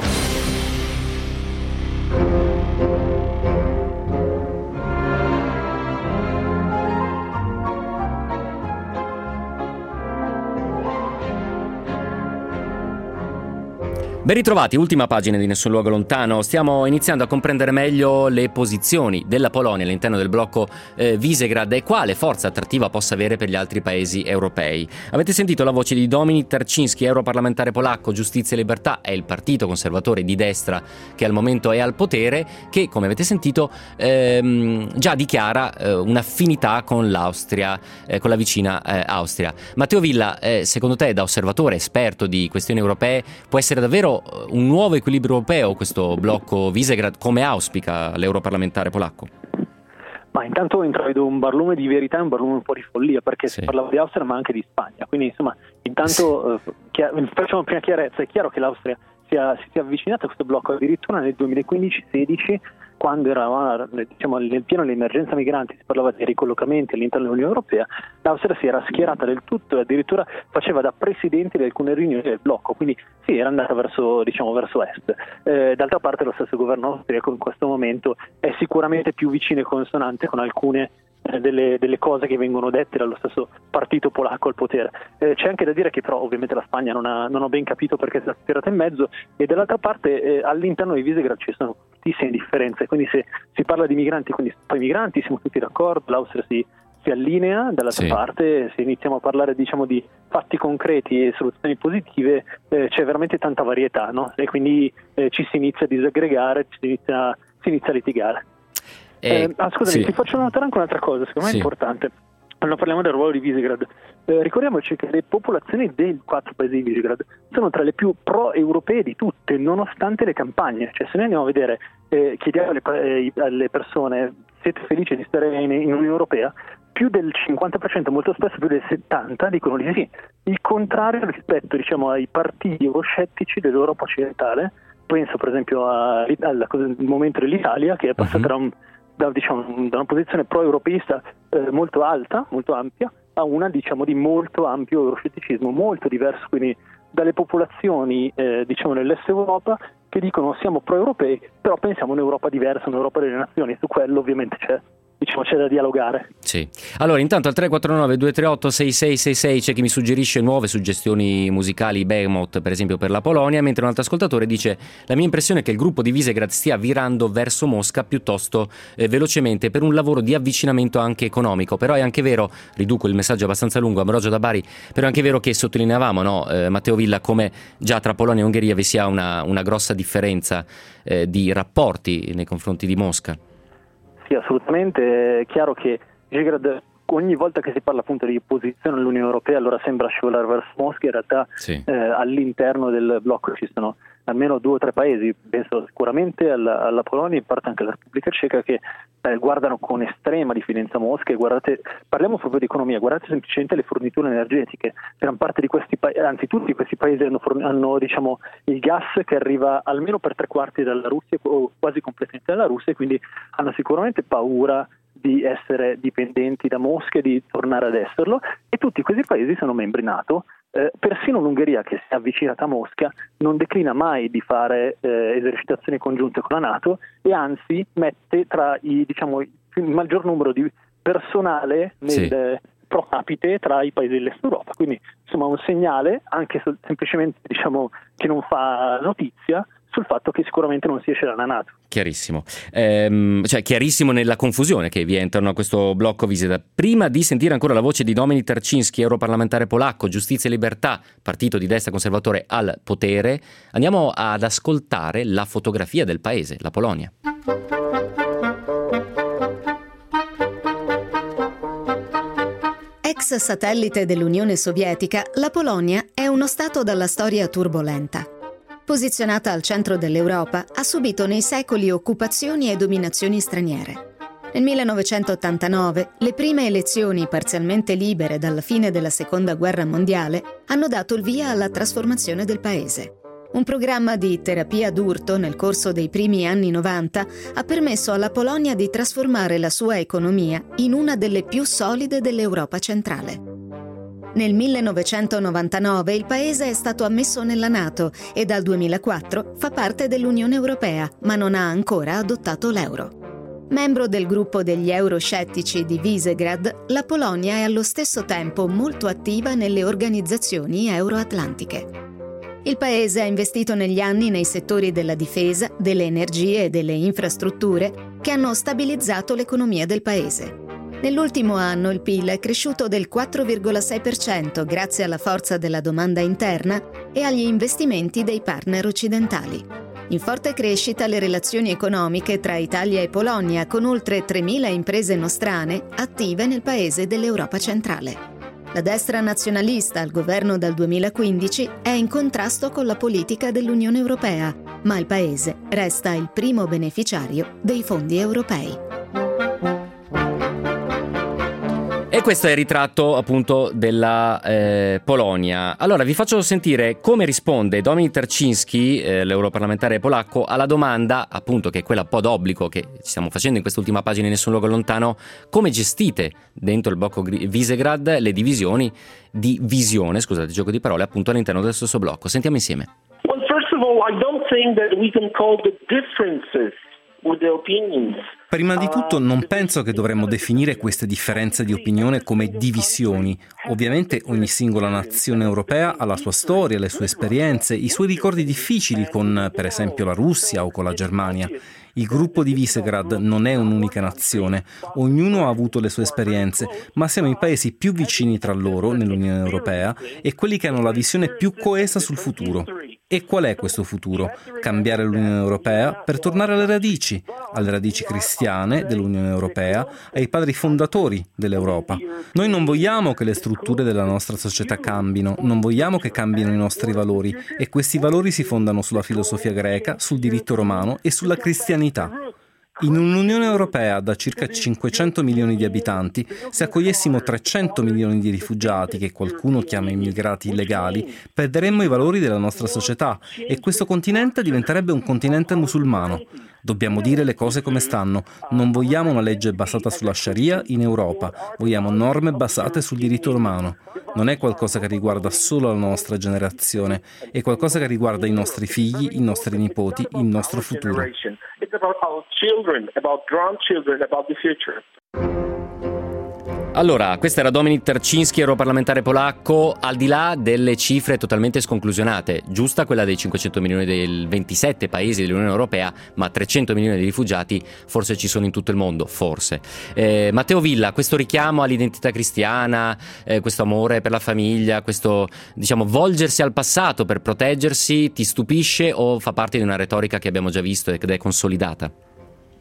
Ben ritrovati, ultima pagina di Nessun Luogo Lontano. Stiamo iniziando a comprendere meglio le posizioni della Polonia all'interno del blocco eh, Visegrad e quale forza attrattiva possa avere per gli altri paesi europei. Avete sentito la voce di Dominik Tarczynski, europarlamentare polacco, Giustizia e Libertà, è il partito conservatore di destra che al momento è al potere, che come avete sentito ehm, già dichiara eh, un'affinità con l'Austria, eh, con la vicina eh, Austria. Matteo Villa, eh, secondo te da osservatore esperto di questioni europee può essere davvero un nuovo equilibrio europeo questo blocco Visegrad come auspica l'europarlamentare polacco? Ma intanto intravedo un barlume di verità e un barlume un po' di follia, perché sì. si parlava di Austria ma anche di Spagna. Quindi insomma, intanto sì. eh, chia- facciamo prima chiarezza, è chiaro che l'Austria sia, si sia avvicinata a questo blocco addirittura nel 2015-16 quando eravamo diciamo, nel pieno dell'emergenza migranti, si parlava di ricollocamenti all'interno dell'Unione Europea, l'Austria si era schierata del tutto e addirittura faceva da presidente di alcune riunioni del blocco, quindi sì, era andata verso, diciamo, verso est. Eh, d'altra parte lo stesso governo austriaco in questo momento è sicuramente più vicino e consonante con alcune eh, delle, delle, cose che vengono dette dallo stesso partito polacco al potere. Eh, c'è anche da dire che però ovviamente la Spagna non ha, non ben capito perché si è tirata in mezzo e dall'altra parte eh, all'interno di Visegrad ci sono tantissime differenze, quindi se si parla di migranti, quindi poi migranti siamo tutti d'accordo, l'Austria si, si allinea, dall'altra sì. parte se iniziamo a parlare diciamo, di fatti concreti e soluzioni positive eh, c'è veramente tanta varietà no? e quindi eh, ci si inizia a disaggregare, si inizia, si inizia a litigare. Eh, eh, ah, scusami, sì. ti faccio notare anche un'altra cosa, secondo me sì. è importante. Quando parliamo del ruolo di Visegrad, eh, ricordiamoci che le popolazioni dei quattro paesi di Visegrad sono tra le più pro-europee di tutte, nonostante le campagne. Cioè, se noi andiamo a vedere, eh, chiediamo alle, eh, alle, persone siete felici di stare in, in Unione Europea, più del 50%, molto spesso più del 70% dicono di sì. Il contrario rispetto diciamo, ai partiti euroscettici dell'Europa occidentale, penso per esempio a, al, al momento dell'Italia che è passata uh-huh. da un da, diciamo, da una posizione pro-europeista eh, molto alta, molto ampia, a una diciamo, di molto ampio euroscetticismo, molto diverso quindi dalle popolazioni eh, diciamo, nell'est Europa che dicono siamo pro-europei, però pensiamo a un'Europa diversa, un'Europa delle nazioni, su quello ovviamente c'è diciamo c'è da dialogare. Sì. Allora, intanto al 349 238 6666 c'è chi mi suggerisce nuove suggestioni musicali Behemoth, per esempio per la Polonia, mentre un altro ascoltatore dice la mia impressione è che il gruppo di Visegrad stia virando verso Mosca piuttosto eh, velocemente per un lavoro di avvicinamento anche economico, però è anche vero, riduco il messaggio abbastanza lungo, Ambrogio da Bari, però è anche vero che sottolineavamo, no, eh, Matteo Villa, come già tra Polonia e Ungheria vi sia una, una grossa differenza eh, di rapporti nei confronti di Mosca. Sì, assolutamente. È chiaro che Visegrad ogni volta che si parla appunto di opposizione all'Unione Europea allora sembra scivolare verso Mosca, in realtà sì. eh, all'interno del blocco ci sono almeno due o tre paesi, penso sicuramente alla, alla Polonia e in parte anche alla Repubblica Ceca, che eh, guardano con estrema diffidenza Mosca e guardate, parliamo proprio di economia, guardate semplicemente le forniture energetiche, gran parte di questi paesi, anzi tutti questi paesi hanno, hanno diciamo, il gas che arriva almeno per tre quarti dalla Russia o quasi completamente dalla Russia e quindi hanno sicuramente paura di essere dipendenti da Mosca e di tornare ad esserlo e tutti questi paesi sono membri NATO eh, persino l'Ungheria che si è avvicinata a Mosca non declina mai di fare eh, esercitazioni congiunte con la Nato e anzi mette tra i, diciamo, il maggior numero di personale nel, sì. pro capite tra i paesi dell'Est Europa. Quindi insomma un segnale, anche semplicemente diciamo, che non fa notizia, sul fatto che sicuramente non si esce dalla Nato. Chiarissimo, ehm, cioè chiarissimo nella confusione che vi entrano a questo blocco visita. Prima di sentire ancora la voce di Dominik Tarczynski, europarlamentare polacco, Giustizia e Libertà, partito di destra conservatore al potere, andiamo ad ascoltare la fotografia del paese, la Polonia. Ex satellite dell'Unione Sovietica, la Polonia è uno stato dalla storia turbolenta. Posizionata al centro dell'Europa, ha subito nei secoli occupazioni e dominazioni straniere. Nel 1989 le prime elezioni parzialmente libere dalla fine della Seconda Guerra Mondiale hanno dato il via alla trasformazione del paese. Un programma di terapia d'urto nel corso dei primi anni 90 ha permesso alla Polonia di trasformare la sua economia in una delle più solide dell'Europa centrale. Nel 1999 il paese è stato ammesso nella Nato e dal 2004 fa parte dell'Unione Europea, ma non ha ancora adottato l'euro. Membro del gruppo degli euroscettici di Visegrad, la Polonia è allo stesso tempo molto attiva nelle organizzazioni euroatlantiche. Il paese ha investito negli anni nei settori della difesa, delle energie e delle infrastrutture che hanno stabilizzato l'economia del paese. Nell'ultimo anno il PIL è cresciuto del 4,6% grazie alla forza della domanda interna e agli investimenti dei partner occidentali. In forte crescita le relazioni economiche tra Italia e Polonia, con oltre 3.000 imprese nostrane attive nel paese dell'Europa centrale. La destra nazionalista al governo dal 2015 è in contrasto con la politica dell'Unione Europea, ma il paese resta il primo beneficiario dei fondi europei. E questo è il ritratto appunto della eh, Polonia. Allora vi faccio sentire come risponde Dominik Tarczynski, eh, l'europarlamentare polacco, alla domanda appunto che è quella un po' d'obbligo che ci stiamo facendo in quest'ultima pagina in Nessun Luogo Lontano, come gestite dentro il blocco Visegrad le divisioni di visione, scusate il gioco di parole, appunto all'interno del stesso blocco. Sentiamo insieme. Well, first of all, I don't think that we can call the differences Prima di tutto non penso che dovremmo definire queste differenze di opinione come divisioni. Ovviamente ogni singola nazione europea ha la sua storia, le sue esperienze, i suoi ricordi difficili con per esempio la Russia o con la Germania. Il gruppo di Visegrad non è un'unica nazione, ognuno ha avuto le sue esperienze, ma siamo i paesi più vicini tra loro nell'Unione Europea e quelli che hanno la visione più coesa sul futuro. E qual è questo futuro? Cambiare l'Unione Europea per tornare alle radici, alle radici cristiane dell'Unione Europea, ai padri fondatori dell'Europa. Noi non vogliamo che le strutture della nostra società cambino, non vogliamo che cambino i nostri valori e questi valori si fondano sulla filosofia greca, sul diritto romano e sulla cristianità. In un'Unione Europea da circa 500 milioni di abitanti, se accogliessimo 300 milioni di rifugiati, che qualcuno chiama immigrati illegali, perderemmo i valori della nostra società e questo continente diventerebbe un continente musulmano. Dobbiamo dire le cose come stanno. Non vogliamo una legge basata sulla Sharia in Europa, vogliamo norme basate sul diritto romano. Non è qualcosa che riguarda solo la nostra generazione, è qualcosa che riguarda i nostri figli, i nostri nipoti, il nostro futuro. It's about our children, about grandchildren, about the future. Allora, questo era Dominik Tercinski, europarlamentare polacco, al di là delle cifre totalmente sconclusionate, giusta quella dei 500 milioni dei 27 paesi dell'Unione Europea, ma 300 milioni di rifugiati forse ci sono in tutto il mondo, forse. Eh, Matteo Villa, questo richiamo all'identità cristiana, eh, questo amore per la famiglia, questo diciamo volgersi al passato per proteggersi, ti stupisce o fa parte di una retorica che abbiamo già visto ed è consolidata?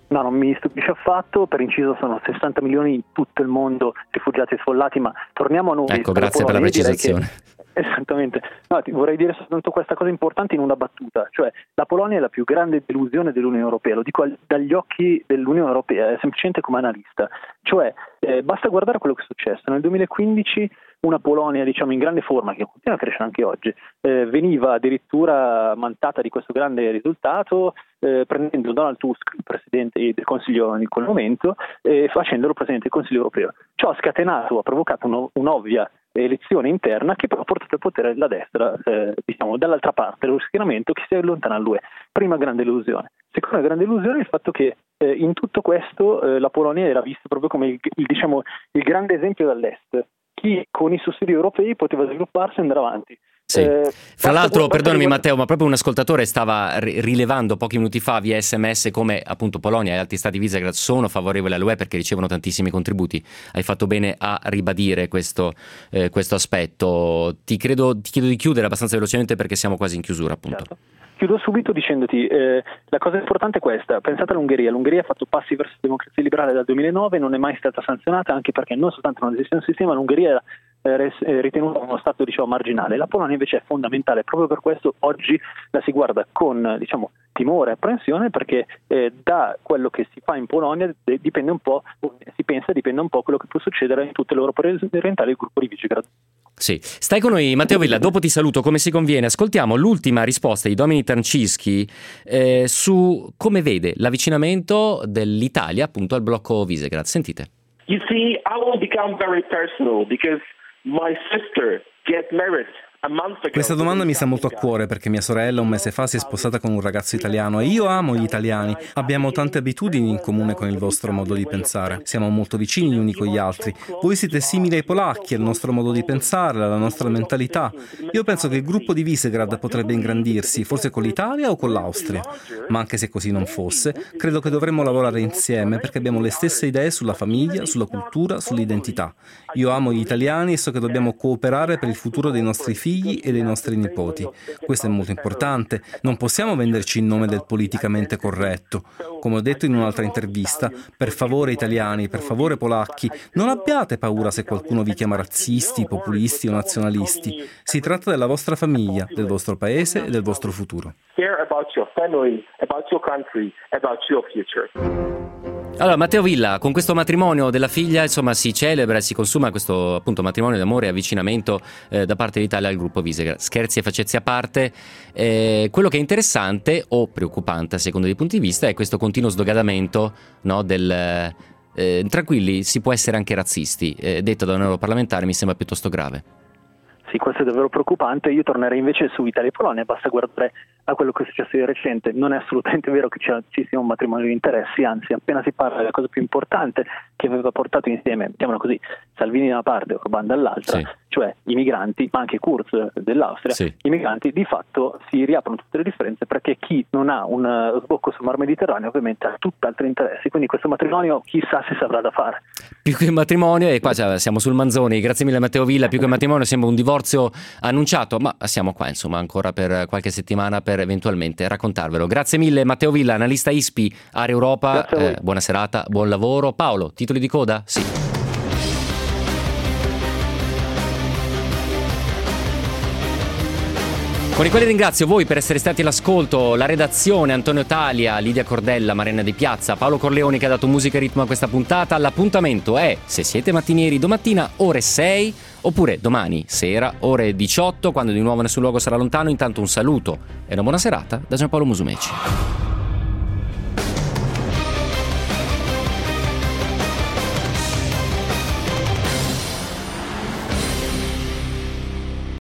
No, non mi stupisce affatto, per inciso sono 60 milioni in tutto il mondo rifugiati e sfollati, ma torniamo a noi. Ecco, grazie per la precisazione. Esattamente, no, ti vorrei dire soltanto questa cosa importante in una battuta, cioè la Polonia è la più grande delusione dell'Unione Europea, lo dico dagli occhi dell'Unione Europea, semplicemente come analista, cioè eh, basta guardare quello che è successo, nel 2015 una Polonia diciamo, in grande forma, che continua a crescere anche oggi, eh, veniva addirittura mantata di questo grande risultato eh, prendendo Donald Tusk, il Presidente del Consiglio in quel momento, e facendolo Presidente del Consiglio europeo. Ciò ha scatenato, ha provocato un, un'ovvia elezione interna che però ha portato al potere la destra, eh, diciamo, dall'altra parte dello schieramento che si allontana all'UE. Prima grande illusione. Seconda grande illusione è il fatto che eh, in tutto questo eh, la Polonia era vista proprio come il, il, diciamo, il grande esempio dall'est chi con i sussidi europei poteva svilupparsi e andare avanti. Sì. Eh, Fra l'altro, perdonami Matteo, ma proprio un ascoltatore stava rilevando pochi minuti fa via sms come appunto Polonia e altri stati Visegrad sono favorevoli all'UE perché ricevono tantissimi contributi. Hai fatto bene a ribadire questo, eh, questo aspetto. Ti, credo, ti, chiedo di chiudere abbastanza velocemente perché siamo quasi in chiusura appunto. Certo. Chiudo subito dicendoti, eh, la cosa importante è questa, pensate all'Ungheria, l'Ungheria ha fatto passi verso la democrazia liberale dal 2009, non è mai stata sanzionata anche perché non soltanto non esiste un sistema, l'Ungheria è ritenuta uno stato diciamo, marginale, la Polonia invece è fondamentale, proprio per questo oggi la si guarda con diciamo, timore e apprensione perché eh, da quello che si fa in Polonia dipende un po', si pensa dipende un po' quello che può succedere in tutte le Europa orientali il gruppo di Visegrad. Sì, stai con noi Matteo Villa, dopo ti saluto come si conviene, ascoltiamo l'ultima risposta di Dominic Tancischi eh, su come vede l'avvicinamento dell'Italia appunto al blocco Visegrad, sentite. You see, I will become very personal because my sister get married Questa domanda mi sta molto a cuore perché mia sorella un mese fa si è sposata con un ragazzo italiano e io amo gli italiani. Abbiamo tante abitudini in comune con il vostro modo di pensare. Siamo molto vicini gli uni con gli altri. Voi siete simili ai polacchi, al nostro modo di pensare, alla nostra mentalità. Io penso che il gruppo di Visegrad potrebbe ingrandirsi, forse con l'Italia o con l'Austria. Ma anche se così non fosse, credo che dovremmo lavorare insieme perché abbiamo le stesse idee sulla famiglia, sulla cultura, sull'identità. Io amo gli italiani e so che dobbiamo cooperare per il futuro dei nostri figli figli e dei nostri nipoti. Questo è molto importante. Non possiamo venderci in nome del politicamente corretto. Come ho detto in un'altra intervista, per favore italiani, per favore polacchi, non abbiate paura se qualcuno vi chiama razzisti, populisti o nazionalisti. Si tratta della vostra famiglia, del vostro paese e del vostro futuro. Care about your family, about your country, about your future. Allora, Matteo Villa, con questo matrimonio della figlia, insomma, si celebra e si consuma questo appunto matrimonio d'amore e avvicinamento eh, da parte d'Italia al gruppo Visegrad. Scherzi e facezie a parte, eh, quello che è interessante o preoccupante a secondo dei punti di vista è questo continuo sdogadamento no, del... Eh, tranquilli, si può essere anche razzisti, eh, detto da un europarlamentare mi sembra piuttosto grave. Sì, questo è davvero preoccupante. Io tornerei invece su Italia e Polonia, basta guardare a quello che è successo di recente. Non è assolutamente vero che ci sia un matrimonio di interessi, anzi, appena si parla della cosa più importante che aveva portato insieme, mettiamola così, Salvini da una parte e Orbán dall'altra, sì. cioè i migranti, ma anche Kurz dell'Austria, sì. i migranti di fatto si riaprono tutte le differenze perché chi non ha un eh, sbocco sul Mar Mediterraneo ovviamente ha tutt'altri interessi, quindi questo matrimonio chissà se saprà da fare. Più che un matrimonio, e qua siamo sul Manzoni, grazie mille Matteo Villa, più che un matrimonio sembra un divorzio annunciato, ma siamo qua insomma ancora per qualche settimana per eventualmente raccontarvelo. Grazie mille Matteo Villa, analista ISPI, Area Europa, eh, buona serata, buon lavoro. Paolo, titoli di coda? Sì. Con i quali ringrazio voi per essere stati all'ascolto, la redazione, Antonio Talia, Lidia Cordella, Marina Di Piazza, Paolo Corleoni che ha dato musica e ritmo a questa puntata. L'appuntamento è, se siete mattinieri, domattina ore 6 oppure domani sera ore 18 quando di nuovo nessun luogo sarà lontano. Intanto un saluto e una buona serata da Giampaolo Musumeci.